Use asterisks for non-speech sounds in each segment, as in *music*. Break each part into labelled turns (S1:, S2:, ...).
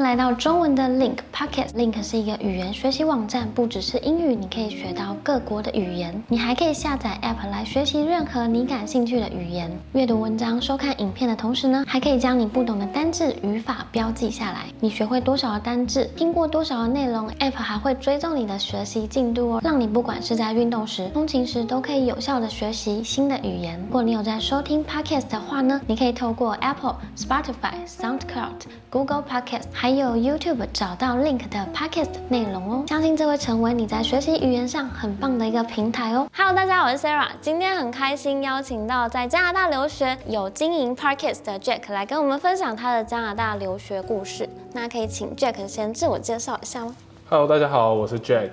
S1: 来到中文的 Link Pocket。Link 是一个语言学习网站，不只是英语，你可以学到各国的语言。你还可以下载 App 来学习任何你感兴趣的语言。阅读文章、收看影片的同时呢，还可以将你不懂的单字、语法标记下来。你学会多少的单字，听过多少的内容，App 还会追踪你的学习进度哦，让你不管是在运动时、通勤时，都可以有效的学习新的语言。如果你有在收听 Pocket 的话呢，你可以透过 Apple、Spotify、SoundCloud、Google Pocket 还有 YouTube 找到 Link 的 Podcast 内容哦。相信这会成为你在学习语言上很棒的一个平台哦。Hello，大家好，我是 Sarah，今天很开心邀请到在加拿大留学有经营 Podcast 的 Jack 来跟我们分享他的加拿大留学故事。那可以请 Jack 先自我介绍一下吗
S2: ？Hello，大家好，我是 Jack，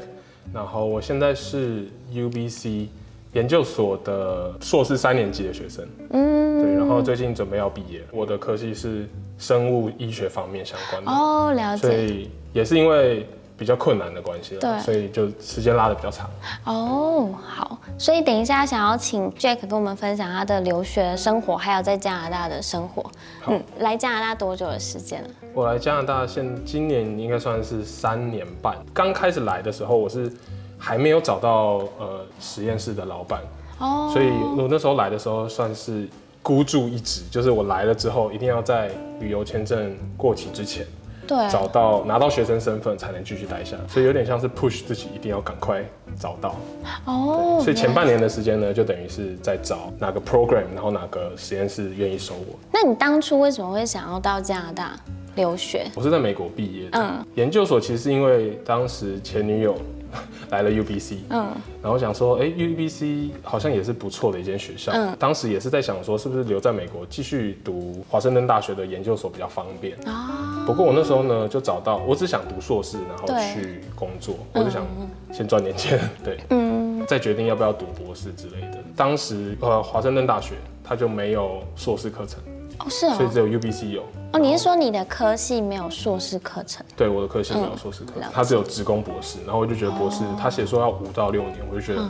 S2: 然后我现在是 UBC 研究所的硕士三年级的学生，
S1: 嗯，
S2: 对，然后最近准备要毕业，我的科系是生物医学方面相关的，
S1: 哦，了解。
S2: 所以也是因为比较困难的关系
S1: 对，
S2: 所以就时间拉的比较长。
S1: 哦，好，所以等一下想要请 Jack 跟我们分享他的留学生活，还有在加拿大的生活。嗯，来加拿大多久的时间了？
S2: 我来加拿大现今年应该算是三年半，刚开始来的时候我是还没有找到呃实验室的老板，
S1: 哦，
S2: 所以我那时候来的时候算是孤注一掷，就是我来了之后一定要在旅游签证过期之前
S1: 对，
S2: 找到拿到学生身份才能继续待下，所以有点像是 push 自己一定要赶快找到。
S1: 哦，
S2: 所以前半年的时间呢，就等于是在找哪个 program，然后哪个实验室愿意收我。
S1: 那你当初为什么会想要到加拿大留学？
S2: 我是在美国毕业的，
S1: 嗯
S2: 研究所其实是因为当时前女友 *laughs* 来了 UBC，
S1: 嗯，
S2: 然后想说，哎、u b c 好像也是不错的一间学校。
S1: 嗯。
S2: 当时也是在想说，是不是留在美国继续读华盛顿大学的研究所比较方便。
S1: 啊，
S2: 不过我那时候呢，就找到我只想读硕士，然后去工作，我就想先赚点钱，*laughs* 对，
S1: 嗯，
S2: 再决定要不要读博士之类的。当时呃，华盛顿大学它就没有硕士课程，
S1: 哦是哦，
S2: 所以只有 UBC 有。
S1: 哦，你是说你的科系没有硕士课程？
S2: 对，我的科系没有硕士课程，它只有职工博士。然后我就觉得博士他写说要五到六年，我就觉得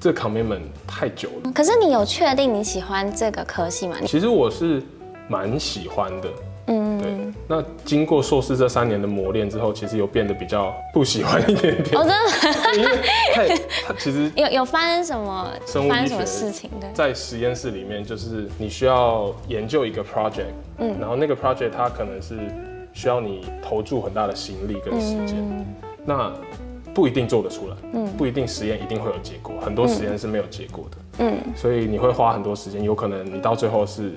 S2: 这 commitment 太久了。
S1: 可是你有确定你喜欢这个科系吗？
S2: 其实我是蛮喜欢的。那经过硕士这三年的磨练之后，其实有变得比较不喜欢一点点。
S1: 哦，，真的？
S2: 因为太其实
S1: 有有发生什么
S2: 生物医
S1: 发生什么
S2: 学
S1: 事情？的？
S2: 在实验室里面，就是你需要研究一个 project，嗯，然后那个 project 它可能是需要你投注很大的心力跟时间，
S1: 嗯。
S2: 那不一定做得出来，嗯，不一定实验一定会有结果，很多实验是没有结果的，
S1: 嗯，
S2: 所以你会花很多时间，有可能你到最后是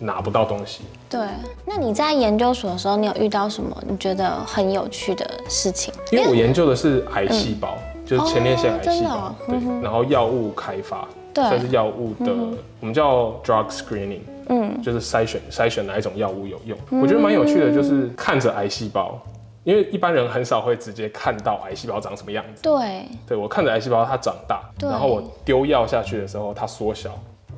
S2: 拿不到东西。
S1: 对。那你在研究所的时候，你有遇到什么你觉得很有趣的事情？
S2: 因为我研究的是癌细胞，就是前列腺癌细胞
S1: 哦哦，
S2: 对，然后药物开发，
S1: 对
S2: 算是药物的，我们叫 drug screening，
S1: 嗯，
S2: 就是筛选筛选哪一种药物有用。我觉得蛮有趣的，就是看着癌细胞，因为一般人很少会直接看到癌细胞长什么样子。
S1: 对，
S2: 对我看着癌细胞它长大，然后我丢药下去的时候它缩小，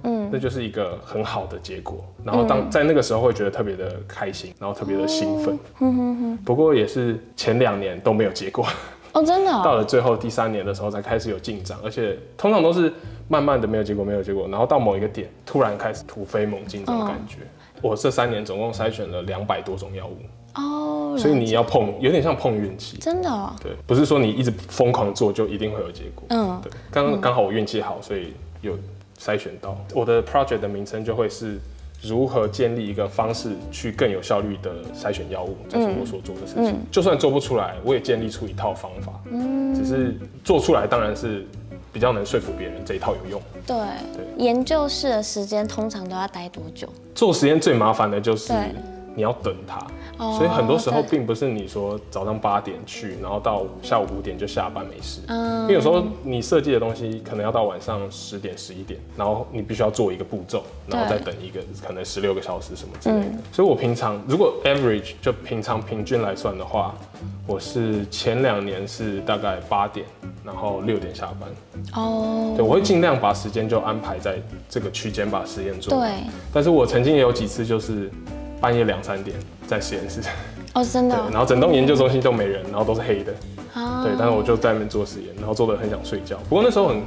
S1: 嗯，
S2: 那就是一个很好的结果。然后当在那个时候会觉得特别的开心，然后特别的兴奋。
S1: 嗯哼哼，
S2: 不过也是前两年都没有结果。
S1: 哦，真的、哦，
S2: 到了最后第三年的时候才开始有进展，而且通常都是慢慢的没有结果，没有结果，然后到某一个点突然开始突飞猛进这种感觉。我这三年总共筛选了两百多种药物，
S1: 哦，
S2: 所以你要碰，有点像碰运气。
S1: 真的、哦，
S2: 对，不是说你一直疯狂做就一定会有结果。
S1: 嗯，
S2: 对，刚刚好我运气好，所以有筛选到。我的 project 的名称就会是如何建立一个方式去更有效率的筛选药物，这是我所做的事情。就算做不出来，我也建立出一套方法。嗯，只是做出来当然是比较能说服别人这一套有用。
S1: 对，
S2: 对
S1: 研究室的时间通常都要待多久？
S2: 做实验最麻烦的就是
S1: 对
S2: 你要等它。
S1: 哦
S2: 所以很多时候并不是你说早上八点去，然后到下午五点就下班没事。
S1: 嗯
S2: 因为有时候你设计的东西可能要到晚上十点、十一点，然后你必须要做一个步骤，然后再等一个可能十六个小时什么之类的。所以我平常如果 average 就平常平均来算的话，我是前两年是大概八点，然后六点下班。
S1: 哦，
S2: 对，我会尽量把时间就安排在这个区间把实验做。
S1: 对，
S2: 但是我曾经也有几次就是半夜两三点在实验室，
S1: 哦，真的，哦，
S2: 然后整栋研究中心都没人，然后都是黑的，
S1: 啊。
S2: 对，但是我就在那边做实验，然后做的很想睡觉。不过那时候很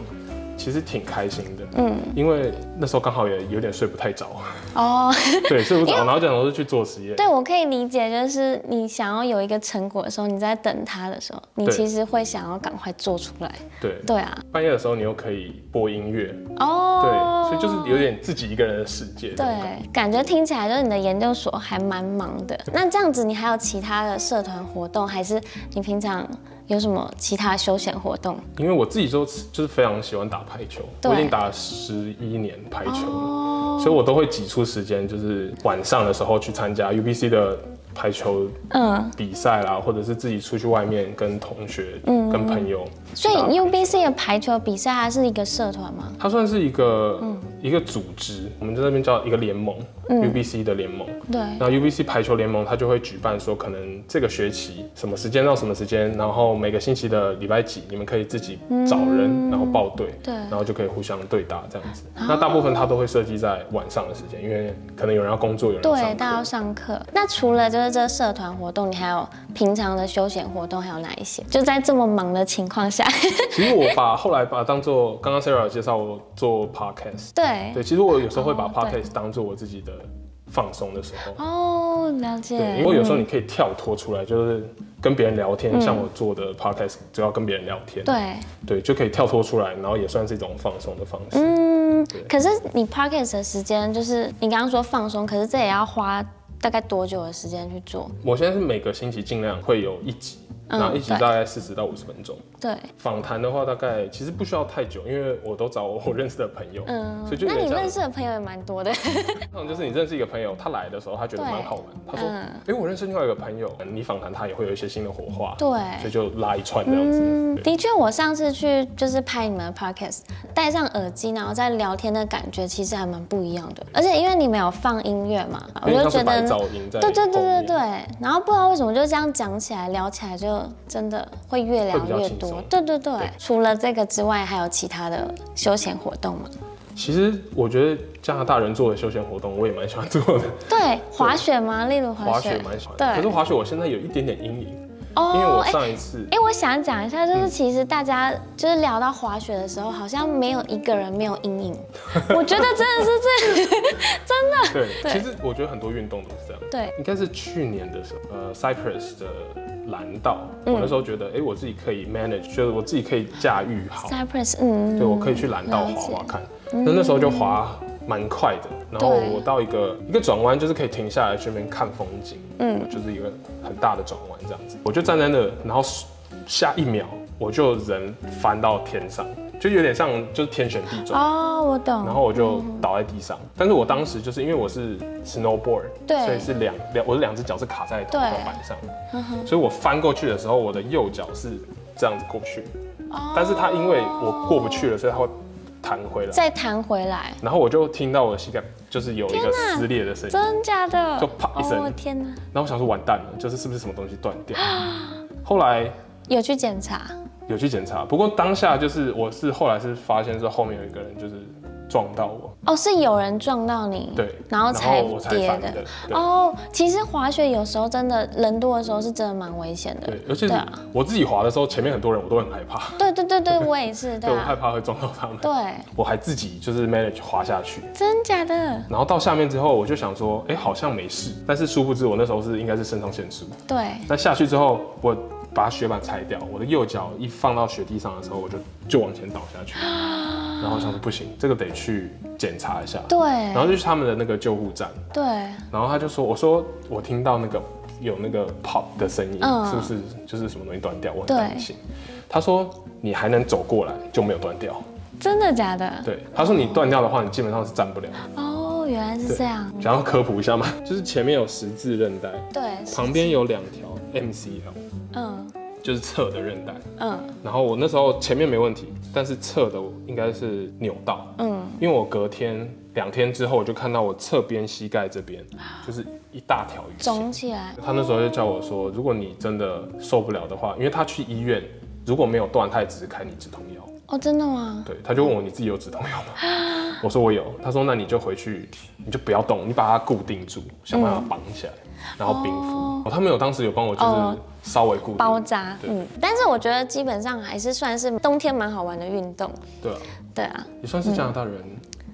S2: 其实挺开心的，嗯，因为那时候刚好也有点睡不太着，
S1: 哦，*laughs*
S2: 对，睡不着，然后就想说去做实验，
S1: 对我可以理解，就是你想要有一个成果的时候，你在等它的时候，你其实会想要赶快做出来。
S2: 对，
S1: 对啊，
S2: 半夜的时候你又可以播音乐，哦。对，
S1: 哦，
S2: 所以就是有点自己一个人的世界，
S1: 对，感觉听起来就是你的研究所还蛮忙的。那这样子，你还有其他的社团活动，还是你平常有什么其他休闲活动？
S2: 因为我自己就就是非常喜欢打排球，我已经打了十一年排球了，
S1: 哦，
S2: 所以我都会挤出时间，就是晚上的时候去参加 UBC 的排球
S1: 嗯，
S2: 比赛啦，或者是自己出去外面跟同学、跟朋友。
S1: 所以 UBC 的排球比赛它是一个社团吗？
S2: 它算是一个、
S1: 嗯
S2: 一个组织，我们在那边叫一个联盟、u b c 的联盟。
S1: 对，
S2: 那 UBC 排球联盟它就会举办说，可能这个学期什么时间到什么时间，然后每个星期的礼拜几，你们可以自己找人，然后报队，
S1: 对
S2: 然后就可以互相对打这样子。那大部分它都会设计在晚上的时间，因为可能有人要工作，有人要
S1: 对，
S2: 上
S1: 大家要
S2: 课。
S1: 上课。那除了就是这社团活动，你还有平常的休闲活动还有哪一些？就在这么忙的情况下，*laughs*
S2: 其实我把后来把它当做刚刚 Sarah 有介绍我做 podcast，
S1: 对，
S2: 对，其实我有时候会把 podcast 当做我自己的放松的时候。
S1: 哦，了解。
S2: 对，因为有时候你可以跳脱出来，就是跟别人聊天，像我做的 podcast 主要跟别人聊天，
S1: 对，
S2: 对，就可以跳脱出来，然后也算是一种放松的方式。
S1: 嗯，可是你 podcast 的时间，就是你刚刚说放松，可是这也要花大概多久的时间去做？
S2: 我现在是每个星期尽量会有一集，
S1: 嗯
S2: 然后一集大概四十到五十分钟。
S1: 对，
S2: 访谈的话，大概其实不需要太久，因为我都找我认识的朋友，
S1: 嗯
S2: 所以就
S1: 那你认识的朋友也蛮多的。*laughs*
S2: 那种就是你认识一个朋友，他来的时候他觉得蛮好玩，他说，
S1: 嗯
S2: 哎、我认识另外一个朋友，你访谈他也会有一些新的火花，
S1: 对
S2: 所以就拉一串这样子。
S1: 嗯，的确，我上次去就是拍你们的 podcast，戴上耳机，然后在聊天的感觉其实还蛮不一样的。而且因为你们有放音乐嘛，我就觉得对对对对对，然后不知道为什么就这样讲起来、聊起来，就真的会越聊越多。对对对
S2: 对，
S1: 除了这个之外，还有其他的休闲活动吗？
S2: 其实我觉得加拿大人做的休闲活动，我也蛮喜欢做的，
S1: 对，滑雪吗？例如滑雪
S2: 滑
S1: 雪，
S2: 雪蛮喜欢的。
S1: 对
S2: 可是滑雪我现在有一点点阴影，
S1: 哦
S2: 因为我
S1: 哎
S2: 上一次
S1: 哎、我想讲一下，
S2: 嗯
S1: 就是其实大家就是聊到滑雪的时候，好像没有一个人没有阴影。*laughs* 我觉得真的是这，*laughs* 真的。
S2: 对，
S1: 对
S2: 其实我觉得很多运动都是这样。
S1: 对，
S2: 应该是去年的时候，呃，Cypress 的蓝道，
S1: 嗯。
S2: 我那时候觉得，哎、我自己可以 manage，就是我自己可以驾驭好
S1: ，Cypress，嗯，
S2: 对我可以去蓝道滑滑看。那那时候就滑蛮快的，然后我到一个一个转弯，就是可以停下来去那边看风景，嗯，就是一个很大的转弯这样子。我就站在那，然后下一秒我就人翻到天上，就有点像就是天旋地转。
S1: 哦，我懂。
S2: 然后我就倒在地上，但是我当时就是因为我是 snowboard，
S1: 对。
S2: 所以是两两我的两只脚是卡在头
S1: 对。
S2: 头板上，所以我翻过去的时候，我的右脚是这样子过去，
S1: 哦。
S2: 但是它因为我过不去了，所以它会弹回来，
S1: 再弹回来，
S2: 然后我就听到我的膝盖就是有一个撕裂的声音，
S1: 真假的？
S2: 就啪一声。
S1: 哦天哪！
S2: 然后我想说完蛋了，就是是不是什么东西断掉，*gasps* 后来
S1: 有去检查，
S2: 有去检查，不过当下就是我是后来是发现是后面有一个人就是撞到我，
S1: 哦，是有人撞到你，
S2: 对，
S1: 然后才跌的
S2: 的，。
S1: 哦，其实滑雪有时候真的人多的时候是真的蛮危险的。
S2: 对，尤其是
S1: 对啊
S2: 我自己滑的时候，前面很多人我都很害怕，
S1: 对对对对，我也是，*laughs* 对
S2: 对我害
S1: 啊，
S2: 怕会撞到他们。
S1: 对，
S2: 我还自己就是 manage 滑下去，
S1: 真假的？
S2: 然后到下面之后，我就想说，哎、好像没事，但是殊不知我那时候是应该是肾上腺素。
S1: 对，
S2: 那下去之后，我把雪板拆掉，我的右脚一放到雪地上的时候，我就就往前倒下去，*gasps* 然后我想说不行，这个得去检查一下。
S1: 对，
S2: 然后就去他们的那个救护站，
S1: 对，
S2: 然后他就说，我说我听到那个有那个 pop 的声音，
S1: 嗯
S2: 是不是就是什么东西断掉？我很担心。他说你还能走过来就没有断掉。
S1: 真的假的？
S2: 对，他说你断掉的话，你基本上是站不了。
S1: 哦，原来是这样。
S2: 想要科普一下吗？就是前面有十字韧带，
S1: 对，
S2: 旁边有两条 MCL，
S1: 嗯
S2: 就是侧的韧带。
S1: 嗯
S2: 然后我那时候前面没问题，但是侧的应该是扭到，
S1: 嗯，
S2: 因为我隔天两天之后，我就看到我侧边膝盖这边就是一大条鱼。
S1: 肿起来。
S2: 他那时候就叫我说，如果你真的受不了的话，因为他去医院如果没有断，他也只是开你止痛药。
S1: 哦，真的吗？
S2: 对，他就问我你自己有止痛药吗？*gasps* 我说我有。他说那你就回去，你就不要动，你把它固定住，想办法绑起来，然后冰敷。哦，他们有当时有帮我就是
S1: 哦
S2: 稍微固定。
S1: 包扎，嗯，但是我觉得基本上还是算是冬天蛮好玩的运动，
S2: 对啊，
S1: 对啊，
S2: 也算是加拿大人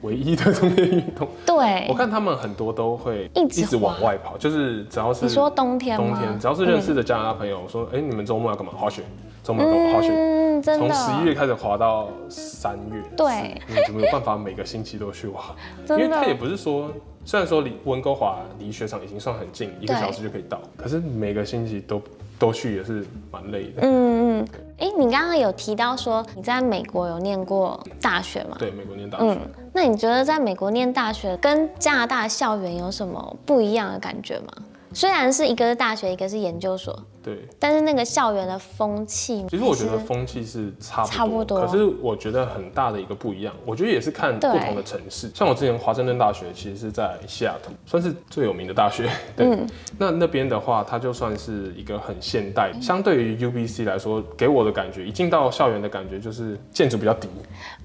S2: 唯一的冬天运动。
S1: 对
S2: 我，看他们很多都会
S1: 一直
S2: 一直往外跑，就是只要是
S1: 你说冬天？
S2: 冬天，只要是认识的加拿大朋友，我说，哎、你们周末要干嘛？滑雪，周末要干嘛？滑雪。
S1: 嗯，真
S2: 从，十一月开始滑到三月，
S1: 对，
S2: 你怎么有办法每个星期都去滑？*laughs* 因为它也不是说，虽然说离温哥华离雪场已经算很近，一个小时就可以到，可是每个星期都都去也是蛮累的。
S1: 嗯嗯，哎、你刚刚有提到说你在美国有念过大学吗？
S2: 对，美国念大学，
S1: 嗯，那你觉得在美国念大学跟加拿大校园有什么不一样的感觉吗？虽然是一个是大学，一个是研究所，
S2: 对。
S1: 但是那个校园的风气，
S2: 其实我觉得风气是差不多，
S1: 差不多
S2: 可是我觉得很大的一个不一样，我觉得也是看不同的城市。像我之前华盛顿大学其实是在西雅图，算是最有名的大学。*laughs* 对，
S1: 嗯
S2: 那那边的话，它就算是一个很现代，相对于 UBC 来说，给我的感觉，一进到校园的感觉就是建筑比较低，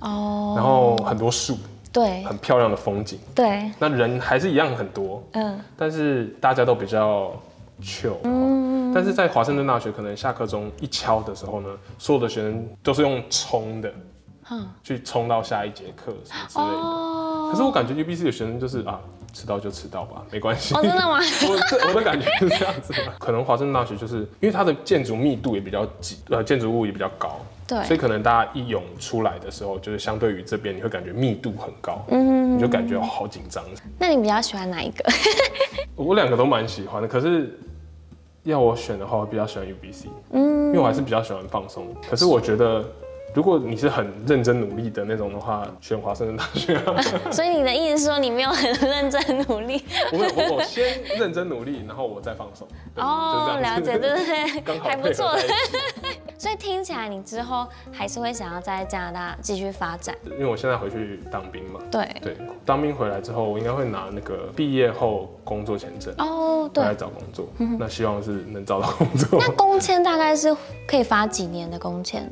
S1: 哦，
S2: 然后很多树，
S1: 对
S2: 很漂亮的风景。
S1: 对，
S2: 那人还是一样很多，
S1: 嗯
S2: 但是大家都比较 chill。
S1: 嗯，
S2: 但是在华盛顿大学，可能下课钟一敲的时候呢，所有的学生都是用冲的，
S1: 嗯，
S2: 去冲到下一节课什么之类的。
S1: 哦，
S2: 可是我感觉 UBC 的学生就是啊，迟到就迟到吧，没关系。
S1: 哦，真的吗？*laughs*
S2: 我我的感觉是这样子的，可能华盛顿大学就是因为它的建筑密度也比较挤，呃，建筑物也比较高，
S1: 对，
S2: 所以可能大家一涌出来的时候，就是相对于这边，你会感觉密度很高，
S1: 嗯，
S2: 你就感觉好紧张。
S1: 那你比较喜欢哪一个？*laughs*
S2: 我两个都蛮喜欢的，可是要我选的话，我比较喜欢 UBC，
S1: 嗯
S2: 因为我还是比较喜欢放松。可是我觉得，如果你是很认真努力的那种的话，选华盛顿大学、啊。*laughs*
S1: 所以你的意思是说你没有很认真努力？
S2: 我我我先认真努力，然后我再放手。
S1: 哦，了解，对对对，*laughs* 还不错所以听起来你之后还是会想要在加拿大继续发展。
S2: 因为我现在回去当兵嘛，
S1: 对，
S2: 对，当兵回来之后，我应该会拿那个毕业后工作签证
S1: 哦，
S2: 对来。找工作。那希望是能找到工作。
S1: 那工签大概是可以发几年的工签？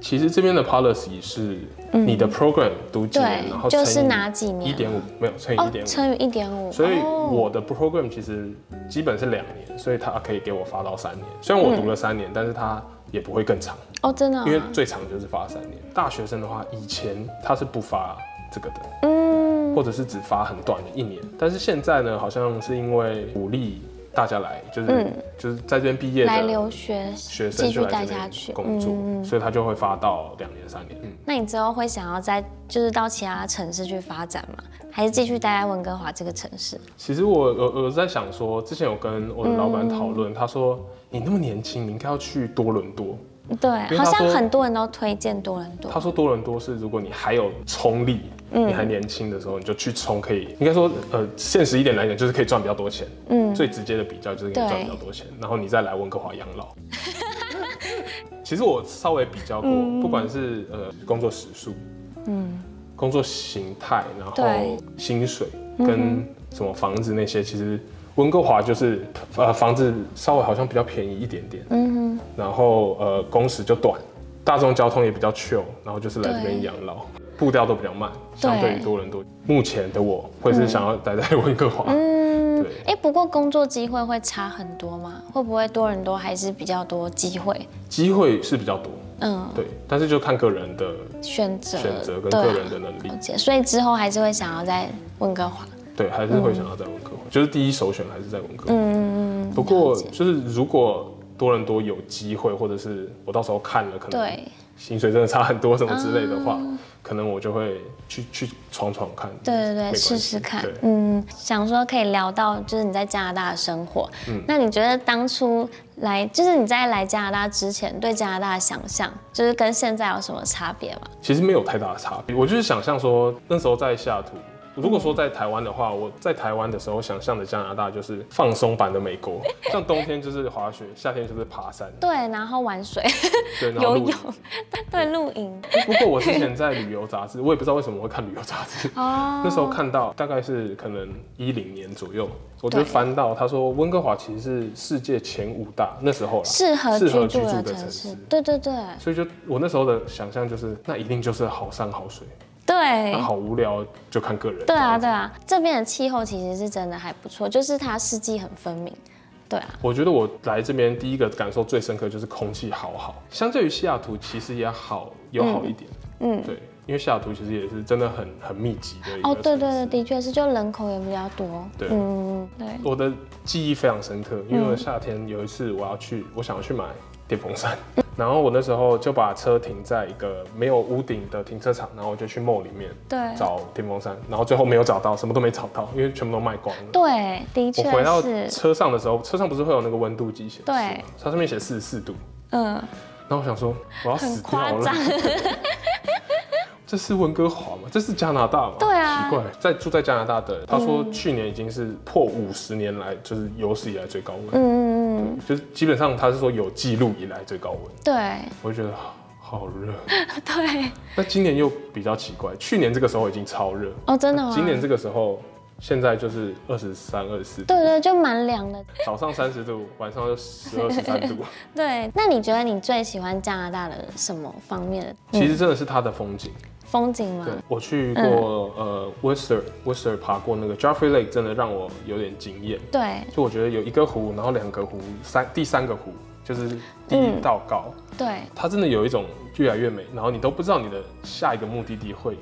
S2: 其实这边的 policy 是你的 program 读几年，
S1: 对
S2: 然后
S1: 就是哪几年
S2: 一点五，没有乘以
S1: 哦
S2: 一，点五。
S1: 乘以一点五。
S2: 所以
S1: 哦
S2: 我的 program 其实基本是两年，所以他可以给我发到三年。虽然我读了三年，但是他也不会更长，
S1: 哦，真的啊，
S2: 因为最长就是发三年。大学生的话，以前他是不发这个的，
S1: 嗯，
S2: 或者是只发很短的一年。但是现在呢，好像是因为鼓励大家来，就是、
S1: 嗯
S2: 就是在这边毕业
S1: 来留学
S2: 学生
S1: 继续待下去
S2: 工作，所以他就会发到两年三年。嗯，
S1: 那你之后会想要在就是到其他城市去发展吗？还是继续待在温哥华这个城市？
S2: 其实我我我在想说，之前有跟我的老板讨论，他说你那么年轻，你应该要去多伦多。
S1: 对，好像很多人都推荐多伦多。
S2: 他说多伦多是如果你还有冲力，你还年轻的时候，你就去冲，可以应该说呃现实一点来讲，就是可以赚比较多钱。
S1: 嗯，
S2: 最直接的比较就是可以赚比较多钱，然后你再来温哥华养老。*laughs* 其实我稍微比较过，不管是呃工作时数，
S1: 嗯，
S2: 工作形态，然后薪水跟什么房子那些，其实温哥华就是呃房子稍微好像比较便宜一点点，
S1: 嗯，
S2: 然后呃工时就短，大众交通也比较 chill，然后就是来这边
S1: 对。
S2: 养老，步调都比较慢，相对于多伦多。目前的我会是想要待在温哥华，
S1: 嗯，
S2: 对
S1: 哎、不过工作机会会差很多吗？会不会多伦多还是比较多机会？
S2: 机会是比较多，
S1: 嗯，
S2: 对，但是就看个人的
S1: 选择
S2: 选择跟个人的能力
S1: 所以之后还是会想要在温哥华。
S2: 对，还是会想要在温哥华，就是第一首选还是在温哥华。
S1: 嗯嗯嗯。
S2: 不过就是如果多伦多有机会，或者是我到时候看了，可能
S1: 对
S2: 薪水真的差很多什么之类的话，
S1: 嗯
S2: 可能我就会去去闯闯看。
S1: 对对对，试试看
S2: 对。
S1: 嗯，想说可以聊到就是你在加拿大的生活。
S2: 嗯
S1: 那你觉得当初来，就是你在来加拿大之前对加拿大的想象，就是跟现在有什么差别吗？
S2: 其实没有太大的差别。我就是想象说，那时候在西雅图。如果说在台湾的话，我在台湾的时候想象的加拿大就是放松版的美国，*laughs* 像冬天就是滑雪，夏天就是爬山，
S1: 对，然后玩水、
S2: 对，然后
S1: 对，露营。
S2: 不过我之前在旅游杂志，我也不知道为什么会看旅游杂志。
S1: 哦。
S2: 那时候看到大概是可能一零年左右，我就翻到他说温哥华其实是世界前五大那时候啦，
S1: 适合居住
S2: 适合居住
S1: 的城
S2: 市。
S1: 市。对对对。
S2: 所以就我那时候的想象就是，那一定就是好山好水，
S1: 对
S2: 那。好无聊就看个人。
S1: 对啊，对啊，这边的气候其实是真的还不错，就是它四季很分明。对啊，
S2: 我觉得我来这边第一个感受最深刻就是空气好好，相较于西雅图其实也好有好一点，
S1: 嗯，
S2: 对，因为西雅图其实也是真的很很密集的一个
S1: 哦，对对对，的确是，就人口也比较多。
S2: 对
S1: 嗯，对，
S2: 我的记忆非常深刻，因为我夏天有一次我要去，我想要去买电风扇，然后我那时候就把车停在一个没有屋顶的停车场，然后我就去 mall 里面
S1: 对，
S2: 找电风扇，然后最后没有找到，什么都没找到，因为全部都卖光了。
S1: 对，的确
S2: 我回到
S1: 是，
S2: 车上的时候，车上不是会有那个温度计显示吗？
S1: 对
S2: 它上面写四十四度，
S1: 嗯，
S2: 然后我想说我要死掉了。*laughs* 这是温哥华吗？这是加拿大吗？
S1: 对啊
S2: 奇怪，在住在加拿大的人，他说去年已经是破五十年来就是有史以来最高温。
S1: 嗯
S2: 就是基本上他是说有记录以来最高温，
S1: 对
S2: 我就觉得好好热。*laughs*
S1: 对，
S2: 那今年又比较奇怪，去年这个时候已经超热，
S1: 哦，真的吗？
S2: 今年这个时候现在就是二十三、二十四，
S1: 对对，就蛮凉的。
S2: 早上三十度，晚上就十二、十三度。*laughs*
S1: 对，那你觉得你最喜欢加拿大的什么方面的
S2: 其实真的是它的风景。
S1: 风景吗？
S2: 对？我去过呃 Whistler Whistler 爬过那个 Joffrey Lake，真的让我有点惊艳。
S1: 对。
S2: 就我觉得有一个湖，然后两个湖，三第三个湖就是第一道高，
S1: 对。
S2: 它真的有一种越来越美，然后你都不知道你的下一个目的地会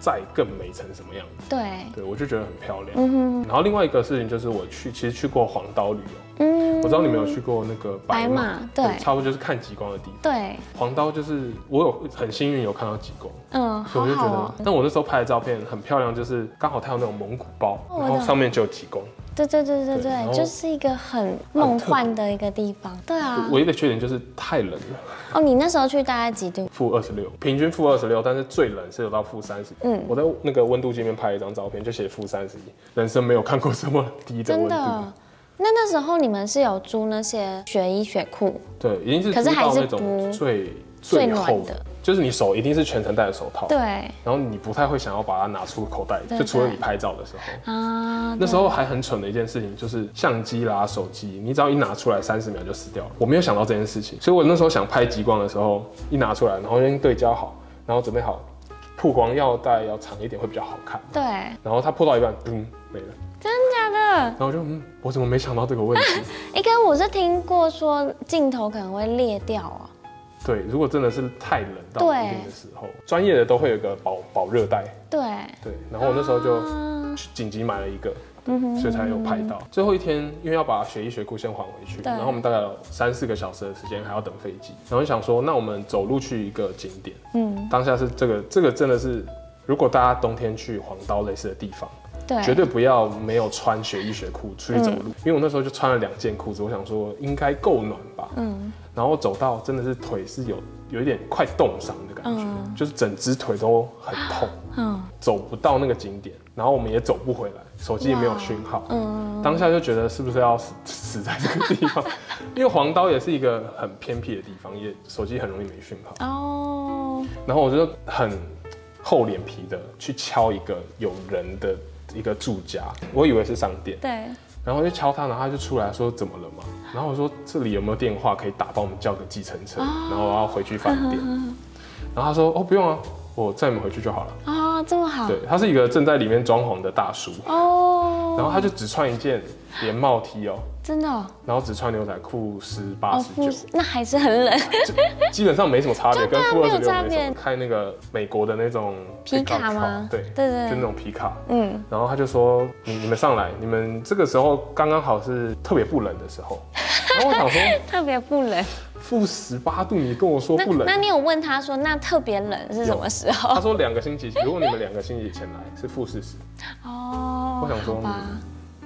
S2: 再更美成什么样子。
S1: 对，
S2: 对我就觉得很漂亮。
S1: 嗯哼，
S2: 然后另外一个事情就是我去，其实去过黄岛旅游，
S1: 嗯，
S2: 我知道你们有去过那个白
S1: 白
S2: 马
S1: 马，对
S2: 差不多就是看极光的地方。
S1: 对，
S2: 黄刀就是我有很幸运有看到极光，
S1: 嗯，
S2: 所以我就觉得但我那时候拍的照片很漂亮，就是刚好它有那种蒙古包，然后上面就有极光。
S1: 对对对对对，就是一个很梦幻的一个地方。对啊，
S2: 唯一的缺点就是太冷了，
S1: 哦，你那时候去大概几度？*laughs*
S2: 负二十六，平均负二十六，但是最冷是有到负三十。
S1: 嗯
S2: 我在那个温度界面拍了一张照片，就写负三十一，人生没有看过这么低的温
S1: 真的
S2: 度。。
S1: 那那时候你们是有租那些雪衣雪裤，
S2: 对，已经是
S1: 可是还是
S2: 租到那种
S1: 不
S2: 最
S1: 最暖
S2: 厚
S1: 的，
S2: 就是你手一定是全程戴着手套，
S1: 对
S2: 然后你不太会想要把它拿出口袋，就除了你拍照的时候。
S1: 啊，
S2: 那时候还很蠢的一件事情，就是相机啦、手机，你只要一拿出来，三十秒就死掉了。我没有想到这件事情，所以我那时候想拍极光的时候，一拿出来，然后先对焦好，然后准备好曝光要带要长一点会比较好看。
S1: 对，
S2: 然后它破到一半，嗯，没了。
S1: 真假的？
S2: 然后我就嗯，我怎么没想到这个问题？*laughs*
S1: 一开我是听过说镜头可能会裂掉啊，
S2: 对，如果真的是太冷到一定的时候，专业的都会有一个保保热袋。
S1: 对，
S2: 对，然后我那时候就紧急买了一个，
S1: 嗯哼
S2: 所以才有拍到。最后一天，因为要把雪衣雪裤先还回去，然后我们大概有三四个小时的时间还要等飞机，然后就想说，那我们走路去一个景点。
S1: 嗯，
S2: 当下是这个，这个真的是，如果大家冬天去黄刀类似的地方，
S1: 对，
S2: 绝对不要没有穿雪衣雪裤出去走路，因为我那时候就穿了两件裤子，我想说应该够暖吧。
S1: 嗯，
S2: 然后走到真的是腿是有有一点快冻伤的感觉，
S1: 嗯
S2: 就是整只腿都很痛。
S1: 嗯
S2: 走不到那个景点，然后我们也走不回来，手机也没有讯号。
S1: 嗯，
S2: 当下就觉得是不是要死死在这个地方？*laughs* 因为黄刀也是一个很偏僻的地方，也手机很容易没讯号。
S1: 哦，
S2: 然后我就很厚脸皮的去敲一个有人的一个住家，我以为是商店，
S1: 对，
S2: 然后我就敲他，然后他就出来说怎么了嘛？然后我说这里有没有电话可以打帮我们叫个计程车？然后我要回去饭店。然后他说哦不用啊，我载你们回去就好了。
S1: 啊，这么好，
S2: 对，他是一个正在里面装潢的大叔，
S1: 哦，
S2: 然后他就只穿一件连帽 T 哦，
S1: 真的哦，
S2: 然后只穿牛仔裤十八
S1: 哦，
S2: 十九，
S1: 负那还是很冷，*laughs*
S2: 基本上没什么差别，跟负
S1: 对啊没有
S2: 二十六没什么。开那个美国的那种
S1: 皮卡吗？
S2: 对
S1: 对对。
S2: 就那种皮卡。
S1: 嗯，
S2: 然后他就说：“你你们上来，你们这个时候刚刚好是特别不冷的时候。*laughs* ”然后我想说，
S1: 特别不冷。
S2: 负十八度，你跟我说不冷
S1: 那？你有问他说，那特别冷是什么时候
S2: 他？说两个星期，如果你们两个星期前来是负四十，
S1: 哦，
S2: 我想说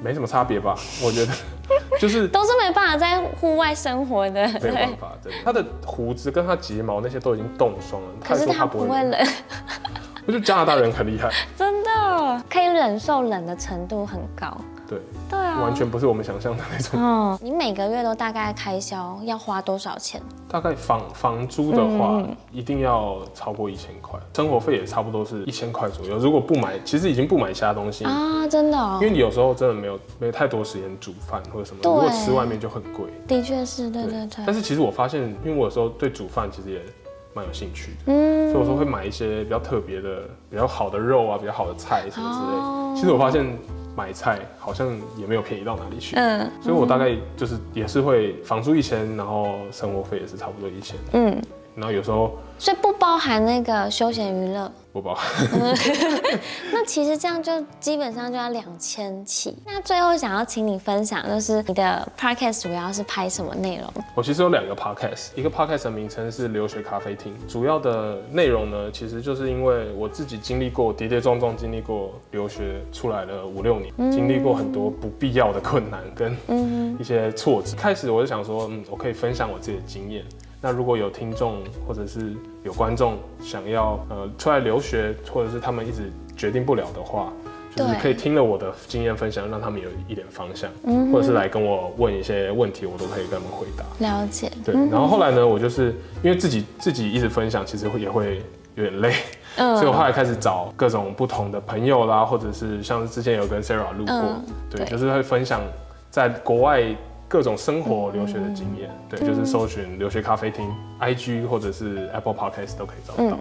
S2: 没什么差别吧？我觉得就是
S1: 都是没办法在户外生活的，
S2: 没有办。法，真的。他的胡子跟他睫毛那些都已经冻霜了，
S1: 可是他
S2: 不会冷。
S1: 不会冷，
S2: 我觉得加拿大人很厉害，*laughs*
S1: 真的可以忍受冷的程度很高。
S2: 对，
S1: 对啊，
S2: 完全不是我们想象的那种。
S1: 哦，你每个月都大概开销要花多少钱？
S2: 大概房房租的话，
S1: 嗯。
S2: 一定要超过一千块，生活费也差不多是一千块左右。如果不买，其实已经不买其他东西，
S1: 啊，真的哦。
S2: 因，为你有时候真的没有没有太多时间煮饭或者什么，如果吃外面就很贵。
S1: 的确是，对对。对，
S2: 但是其实我发现，因为我有时候对煮饭其实也蛮有兴趣的，
S1: 嗯。
S2: 所以有时候会买一些比较特别的、比较好的肉啊、比较好的菜什么之类。
S1: 哦。
S2: 其实我发现买菜好像也没有便宜到哪里去，嗯，所以我大概就是也是会房租一千，然后生活费也是差不多一千，嗯，然后有时候，
S1: 所以不包含那个休闲娱乐。
S2: 不包含。*laughs*
S1: 那其实这样就基本上就要两千起。那最后想要请你分享，就是你的 podcast 主要是拍什么内容？
S2: 我其实有两个 podcast，一个 podcast 的名称是留学咖啡厅，主要的内容呢，其实就是因为我自己经历过跌跌撞撞，经历过留学出来了五六年，经历过很多不必要的困难跟一些挫折。开始我就想说，嗯，我可以分享我自己的经验。那如果有听众或者是有观众想要呃出来留学，或者是他们一直决定不了的话，就是可以听了我的经验分享，让他们有一点方向，嗯或者是来跟我问一些问题，我都可以跟他们回答。
S1: 了解。
S2: 对。然后后来呢，我就是因为自己自己一直分享，其实会也会有点累，所以我后来开始找各种不同的朋友啦，或者是像之前有跟 Sarah 录过，对，就是会分享在国外。各种生活留学的经验，对，就是搜寻留学咖啡厅，IG 或者是 Apple Podcast 都可以找到。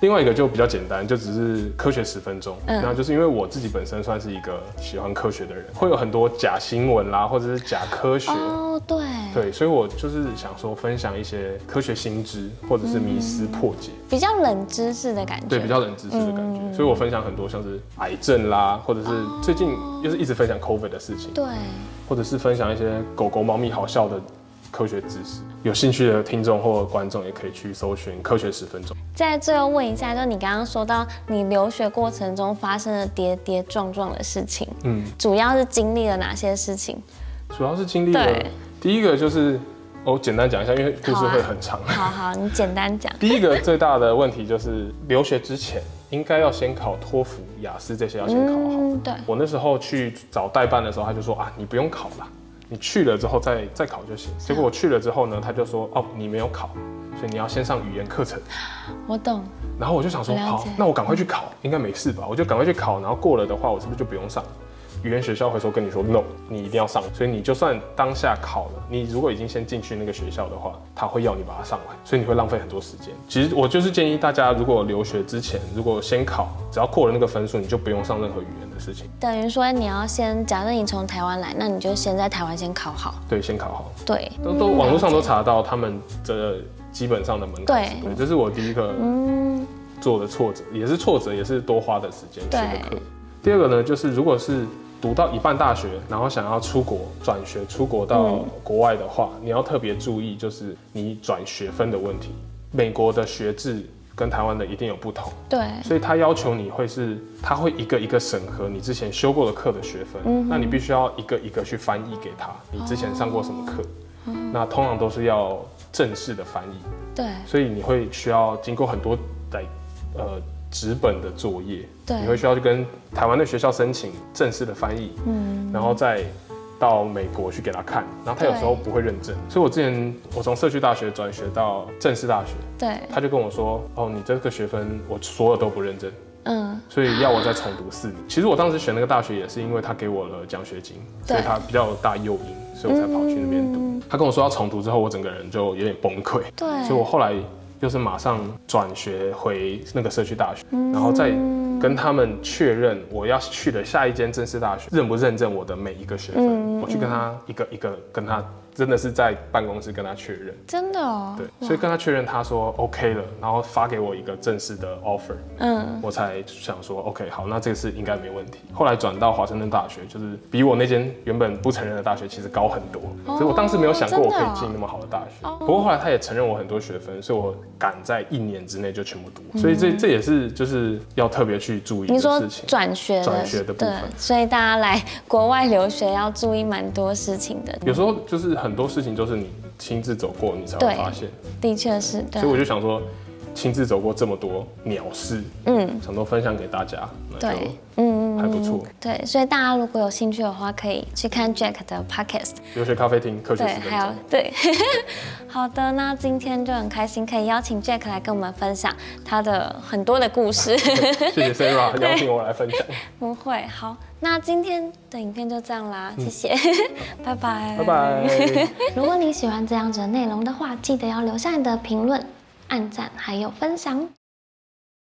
S2: 另外一个就比较简单，就只是科学十分钟。嗯，那就是因为我自己本身算是一个喜欢科学的人，会有很多假新闻啦，或者是假科学。
S1: 哦，对。
S2: 对，所以我就是想说分享一些科学新知，或者是迷思破解，
S1: 比较冷知识的感觉。
S2: 对，比较冷知识的感觉。所以我分享很多像是癌症啦，或者是最近又是一直分享 COVID 的事情。
S1: 对。
S2: 或者是分享一些狗狗、猫咪好笑的。科学知识，有兴趣的听众或观众也可以去搜寻《科学十分钟》。
S1: 再最后问一下，就你刚刚说到你留学过程中发生的跌跌撞撞的事情，嗯，主要是经历了哪些事情？
S2: 主要是经历了第一个就是，我简单讲一下，因为故事会很长。
S1: 好好，你简单讲。
S2: 第一个最大的问题就是留学之前应该要先考托福、雅思这些要先考好。
S1: 对。
S2: 我那时候去找代办的时候，他就说啊，你不用考了。你去了之后再再考就行。结果我去了之后呢，他就说哦，你没有考，所以你要先上语言课程。
S1: 我懂。
S2: 然后我就想说，好，那我赶快去考，应该没事吧？我就赶快去考，然后过了的话，我是不是就不用上？语言学校会说跟你说 no，你一定要上，所以你就算当下考了，你如果已经先进去那个学校的话，他会要你把它上完，所以你会浪费很多时间。其实我就是建议大家，如果留学之前，如果先考，只要过了那个分数，你就不用上任何语言的事情。
S1: 等于说你要先，假设你从台湾来，那你就先在台湾先考好。
S2: 对，先考好。
S1: 对，
S2: 都都网络上都查到他们的基本上的门槛。对，这是我第一个嗯做的挫折，也是挫折，也是多花的时间学的课。第二个呢，就是如果是读到一半大学，然后想要出国转学出国到国外的话，你要特别注意，就是你转学分的问题。美国的学制跟台湾的一定有不同，
S1: 对，
S2: 所以他要求你会是，他会一个一个审核你之前修过的课的学分，嗯那你必须要一个一个去翻译给他，你之前上过什么课，那通常都是要正式的翻译，
S1: 对，
S2: 所以你会需要经过很多在呃。纸本的作业，
S1: 对，
S2: 你会需要去跟台湾的学校申请正式的翻译，嗯，然后再到美国去给他看，然后他有时候不会认证，所以我之前我从社区大学转学到正式大学，
S1: 对，
S2: 他就跟我说，哦，你这个学分我所有都不认证，嗯，所以要我再重读四年。其实我当时选那个大学也是因为他给我了奖学金，所以他比较大诱因，所以我才跑去那边读。他跟我说要重读之后，我整个人就有点崩溃，
S1: 对，
S2: 所以我后来。就是马上转学回那个社区大学，然后再跟他们确认我要去的下一间正式大学认不认证我的每一个学分，我去跟他一个一个跟他。真的是在办公室跟他确认，
S1: 真的哦。
S2: 对，所以跟他确认，他说 OK 了，然后发给我一个正式的 offer，嗯，我才想说 OK 好，那这个是应该没问题。后来转到华盛顿大学，就是比我那间原本不承认的大学其实高很多，所以我当时没有想过我可以进那么好的大学。不过后来他也承认我很多学分，所以我赶在一年之内就全部读。所以这这也是就是要特别去注意的事情。
S1: 转学
S2: 转学的部分，
S1: 所以大家来国外留学要注意蛮多事情的。
S2: 有时候就是。很多事情都是你亲自走过，你才会发现。
S1: 的确是，
S2: 所以我就想说，亲自走过这么多鸟事，嗯，想都分享给大家，对，嗯，还不错。
S1: 对，所以大家如果有兴趣的话，可以去看 Jack 的 Podcast。
S2: 留学咖啡厅，科学对，还有
S1: 对。*laughs* 好的，那今天就很开心可以邀请 Jack 来跟我们分享他的很多的故事。*laughs*
S2: 谢谢 Sarah *laughs* 邀请我来分享。
S1: 不会，好。那今天的影片就这样啦，谢谢，*laughs* 拜拜，
S2: 拜拜。
S1: 如果你喜欢这样子的内容的话，记得要留下你的评论、按赞还有分享。